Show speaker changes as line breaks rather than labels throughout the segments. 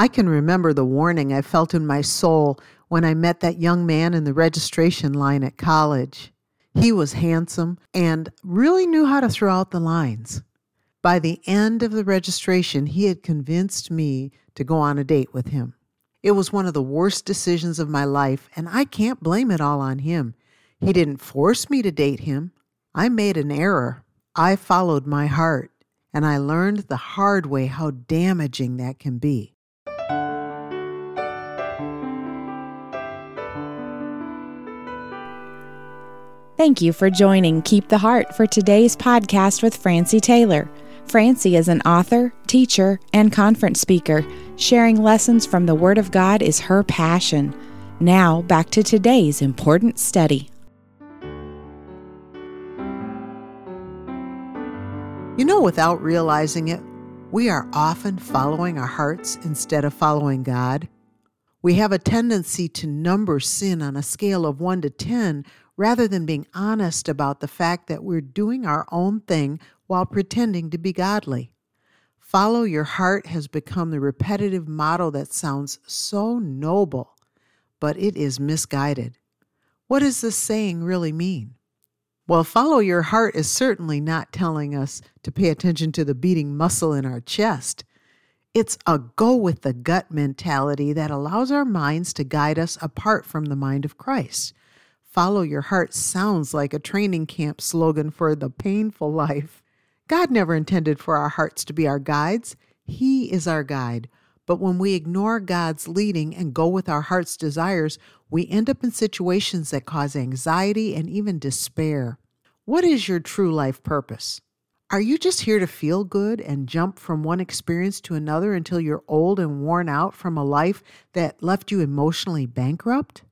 I can remember the warning I felt in my soul when I met that young man in the registration line at college. He was handsome and really knew how to throw out the lines. By the end of the registration, he had convinced me to go on a date with him. It was one of the worst decisions of my life, and I can't blame it all on him. He didn't force me to date him. I made an error. I followed my heart, and I learned the hard way how damaging that can be.
Thank you for joining Keep the Heart for today's podcast with Francie Taylor. Francie is an author, teacher, and conference speaker. Sharing lessons from the Word of God is her passion. Now, back to today's important study.
You know, without realizing it, we are often following our hearts instead of following God. We have a tendency to number sin on a scale of 1 to 10 rather than being honest about the fact that we're doing our own thing while pretending to be godly. Follow your heart has become the repetitive motto that sounds so noble, but it is misguided. What does this saying really mean? Well, follow your heart is certainly not telling us to pay attention to the beating muscle in our chest. It's a go with the gut mentality that allows our minds to guide us apart from the mind of Christ. Follow your heart sounds like a training camp slogan for the painful life. God never intended for our hearts to be our guides. He is our guide. But when we ignore God's leading and go with our heart's desires, we end up in situations that cause anxiety and even despair. What is your true life purpose? Are you just here to feel good and jump from one experience to another until you're old and worn out from a life that left you emotionally bankrupt?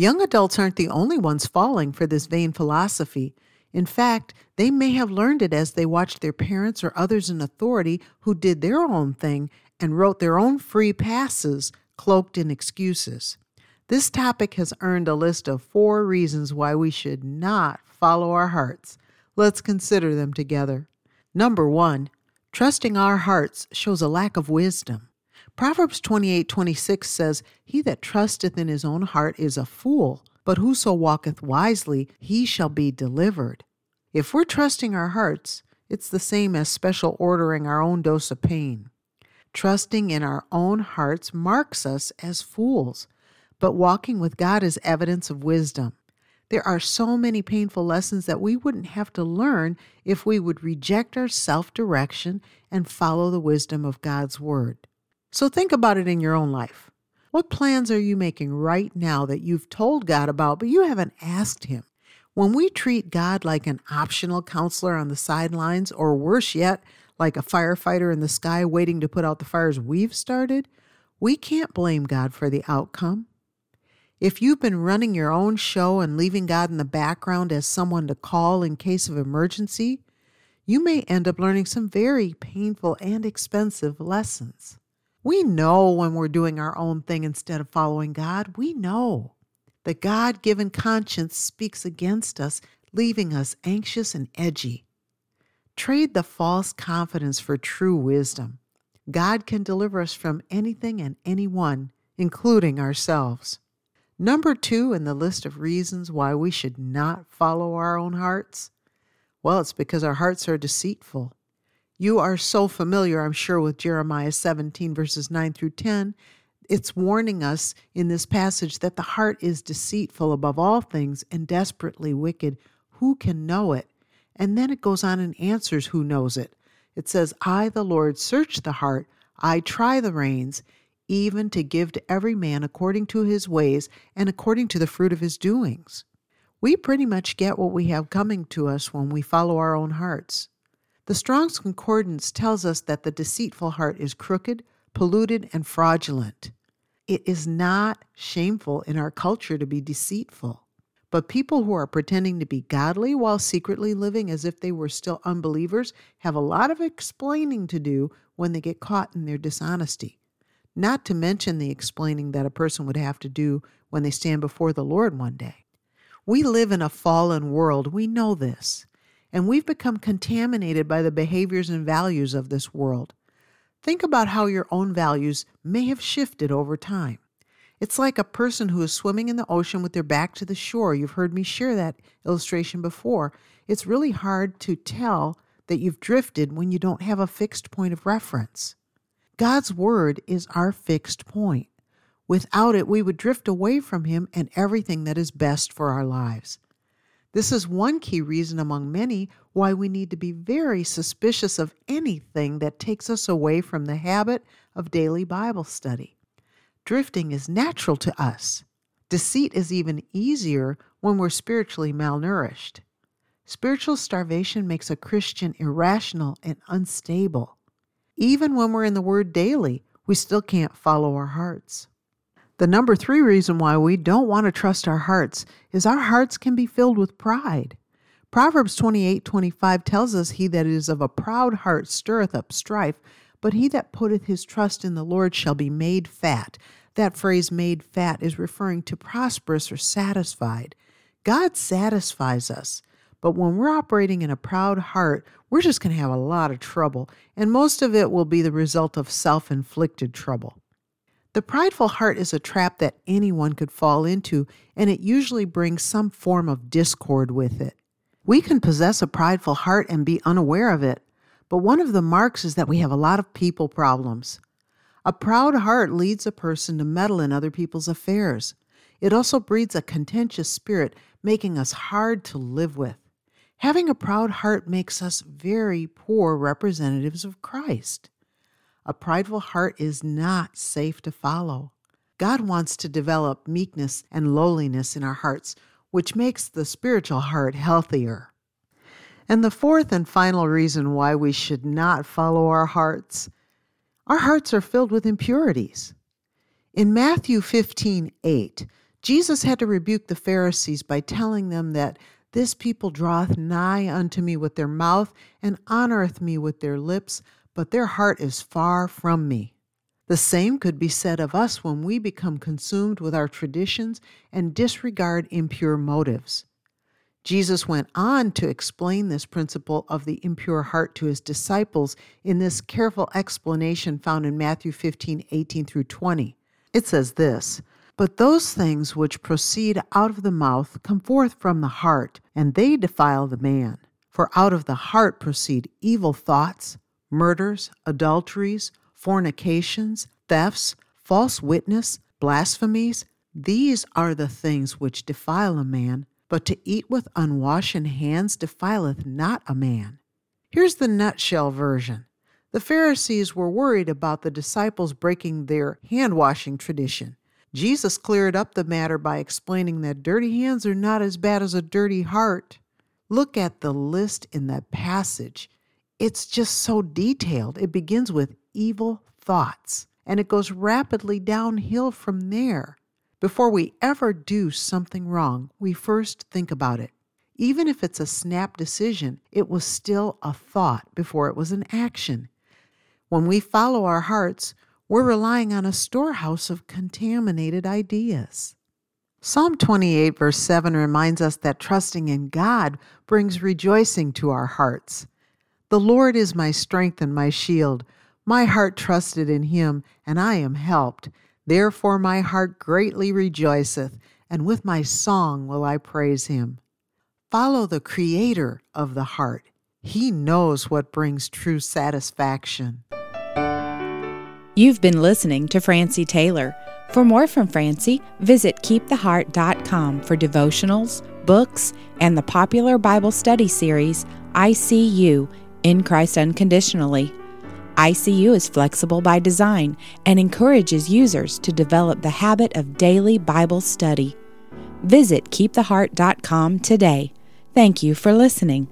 Young adults aren't the only ones falling for this vain philosophy. In fact, they may have learned it as they watched their parents or others in authority who did their own thing and wrote their own free passes cloaked in excuses. This topic has earned a list of four reasons why we should not follow our hearts. Let's consider them together. Number one, trusting our hearts shows a lack of wisdom. Proverbs 28 26 says, He that trusteth in his own heart is a fool, but whoso walketh wisely, he shall be delivered. If we're trusting our hearts, it's the same as special ordering our own dose of pain. Trusting in our own hearts marks us as fools, but walking with God is evidence of wisdom. There are so many painful lessons that we wouldn't have to learn if we would reject our self direction and follow the wisdom of God's Word. So think about it in your own life. What plans are you making right now that you've told God about, but you haven't asked Him? When we treat God like an optional counselor on the sidelines, or worse yet, like a firefighter in the sky waiting to put out the fires we've started, we can't blame God for the outcome. If you've been running your own show and leaving God in the background as someone to call in case of emergency, you may end up learning some very painful and expensive lessons. We know when we're doing our own thing instead of following God. We know. The God given conscience speaks against us, leaving us anxious and edgy. Trade the false confidence for true wisdom. God can deliver us from anything and anyone, including ourselves. Number two in the list of reasons why we should not follow our own hearts? Well, it's because our hearts are deceitful. You are so familiar, I'm sure, with Jeremiah 17, verses 9 through 10. It's warning us in this passage that the heart is deceitful above all things and desperately wicked. Who can know it? And then it goes on and answers who knows it. It says, I, the Lord, search the heart, I try the reins, even to give to every man according to his ways and according to the fruit of his doings. We pretty much get what we have coming to us when we follow our own hearts. The Strong's Concordance tells us that the deceitful heart is crooked, polluted, and fraudulent. It is not shameful in our culture to be deceitful. But people who are pretending to be godly while secretly living as if they were still unbelievers have a lot of explaining to do when they get caught in their dishonesty. Not to mention the explaining that a person would have to do when they stand before the Lord one day. We live in a fallen world. We know this and we've become contaminated by the behaviors and values of this world. Think about how your own values may have shifted over time. It's like a person who is swimming in the ocean with their back to the shore. You've heard me share that illustration before. It's really hard to tell that you've drifted when you don't have a fixed point of reference. God's Word is our fixed point. Without it, we would drift away from Him and everything that is best for our lives. This is one key reason among many why we need to be very suspicious of anything that takes us away from the habit of daily Bible study. Drifting is natural to us. Deceit is even easier when we're spiritually malnourished. Spiritual starvation makes a Christian irrational and unstable. Even when we're in the Word daily, we still can't follow our hearts. The number three reason why we don't want to trust our hearts is our hearts can be filled with pride. Proverbs 28 25 tells us, He that is of a proud heart stirreth up strife, but he that putteth his trust in the Lord shall be made fat. That phrase, made fat, is referring to prosperous or satisfied. God satisfies us. But when we're operating in a proud heart, we're just going to have a lot of trouble, and most of it will be the result of self inflicted trouble. The prideful heart is a trap that anyone could fall into, and it usually brings some form of discord with it. We can possess a prideful heart and be unaware of it, but one of the marks is that we have a lot of people problems. A proud heart leads a person to meddle in other people's affairs. It also breeds a contentious spirit, making us hard to live with. Having a proud heart makes us very poor representatives of Christ. A prideful heart is not safe to follow. God wants to develop meekness and lowliness in our hearts, which makes the spiritual heart healthier. And the fourth and final reason why we should not follow our hearts our hearts are filled with impurities. In Matthew 15 8, Jesus had to rebuke the Pharisees by telling them that this people draweth nigh unto me with their mouth and honoreth me with their lips, but their heart is far from me. The same could be said of us when we become consumed with our traditions and disregard impure motives. Jesus went on to explain this principle of the impure heart to his disciples in this careful explanation found in Matthew 15 18 through 20. It says this But those things which proceed out of the mouth come forth from the heart, and they defile the man. For out of the heart proceed evil thoughts murders, adulteries, fornications, thefts, false witness, blasphemies. These are the things which defile a man, but to eat with unwashen hands defileth not a man. Here's the nutshell version. The Pharisees were worried about the disciples breaking their hand washing tradition. Jesus cleared up the matter by explaining that dirty hands are not as bad as a dirty heart. Look at the list in that passage it's just so detailed. It begins with evil thoughts and it goes rapidly downhill from there. Before we ever do something wrong, we first think about it. Even if it's a snap decision, it was still a thought before it was an action. When we follow our hearts, we're relying on a storehouse of contaminated ideas. Psalm 28, verse 7 reminds us that trusting in God brings rejoicing to our hearts. The Lord is my strength and my shield. My heart trusted in him, and I am helped. Therefore my heart greatly rejoiceth, and with my song will I praise him. Follow the Creator of the heart. He knows what brings true satisfaction.
You've been listening to Francie Taylor. For more from Francie, visit keeptheheart.com for devotionals, books, and the popular Bible study series, I See You in Christ unconditionally. ICU is flexible by design and encourages users to develop the habit of daily Bible study. Visit keeptheheart.com today. Thank you for listening.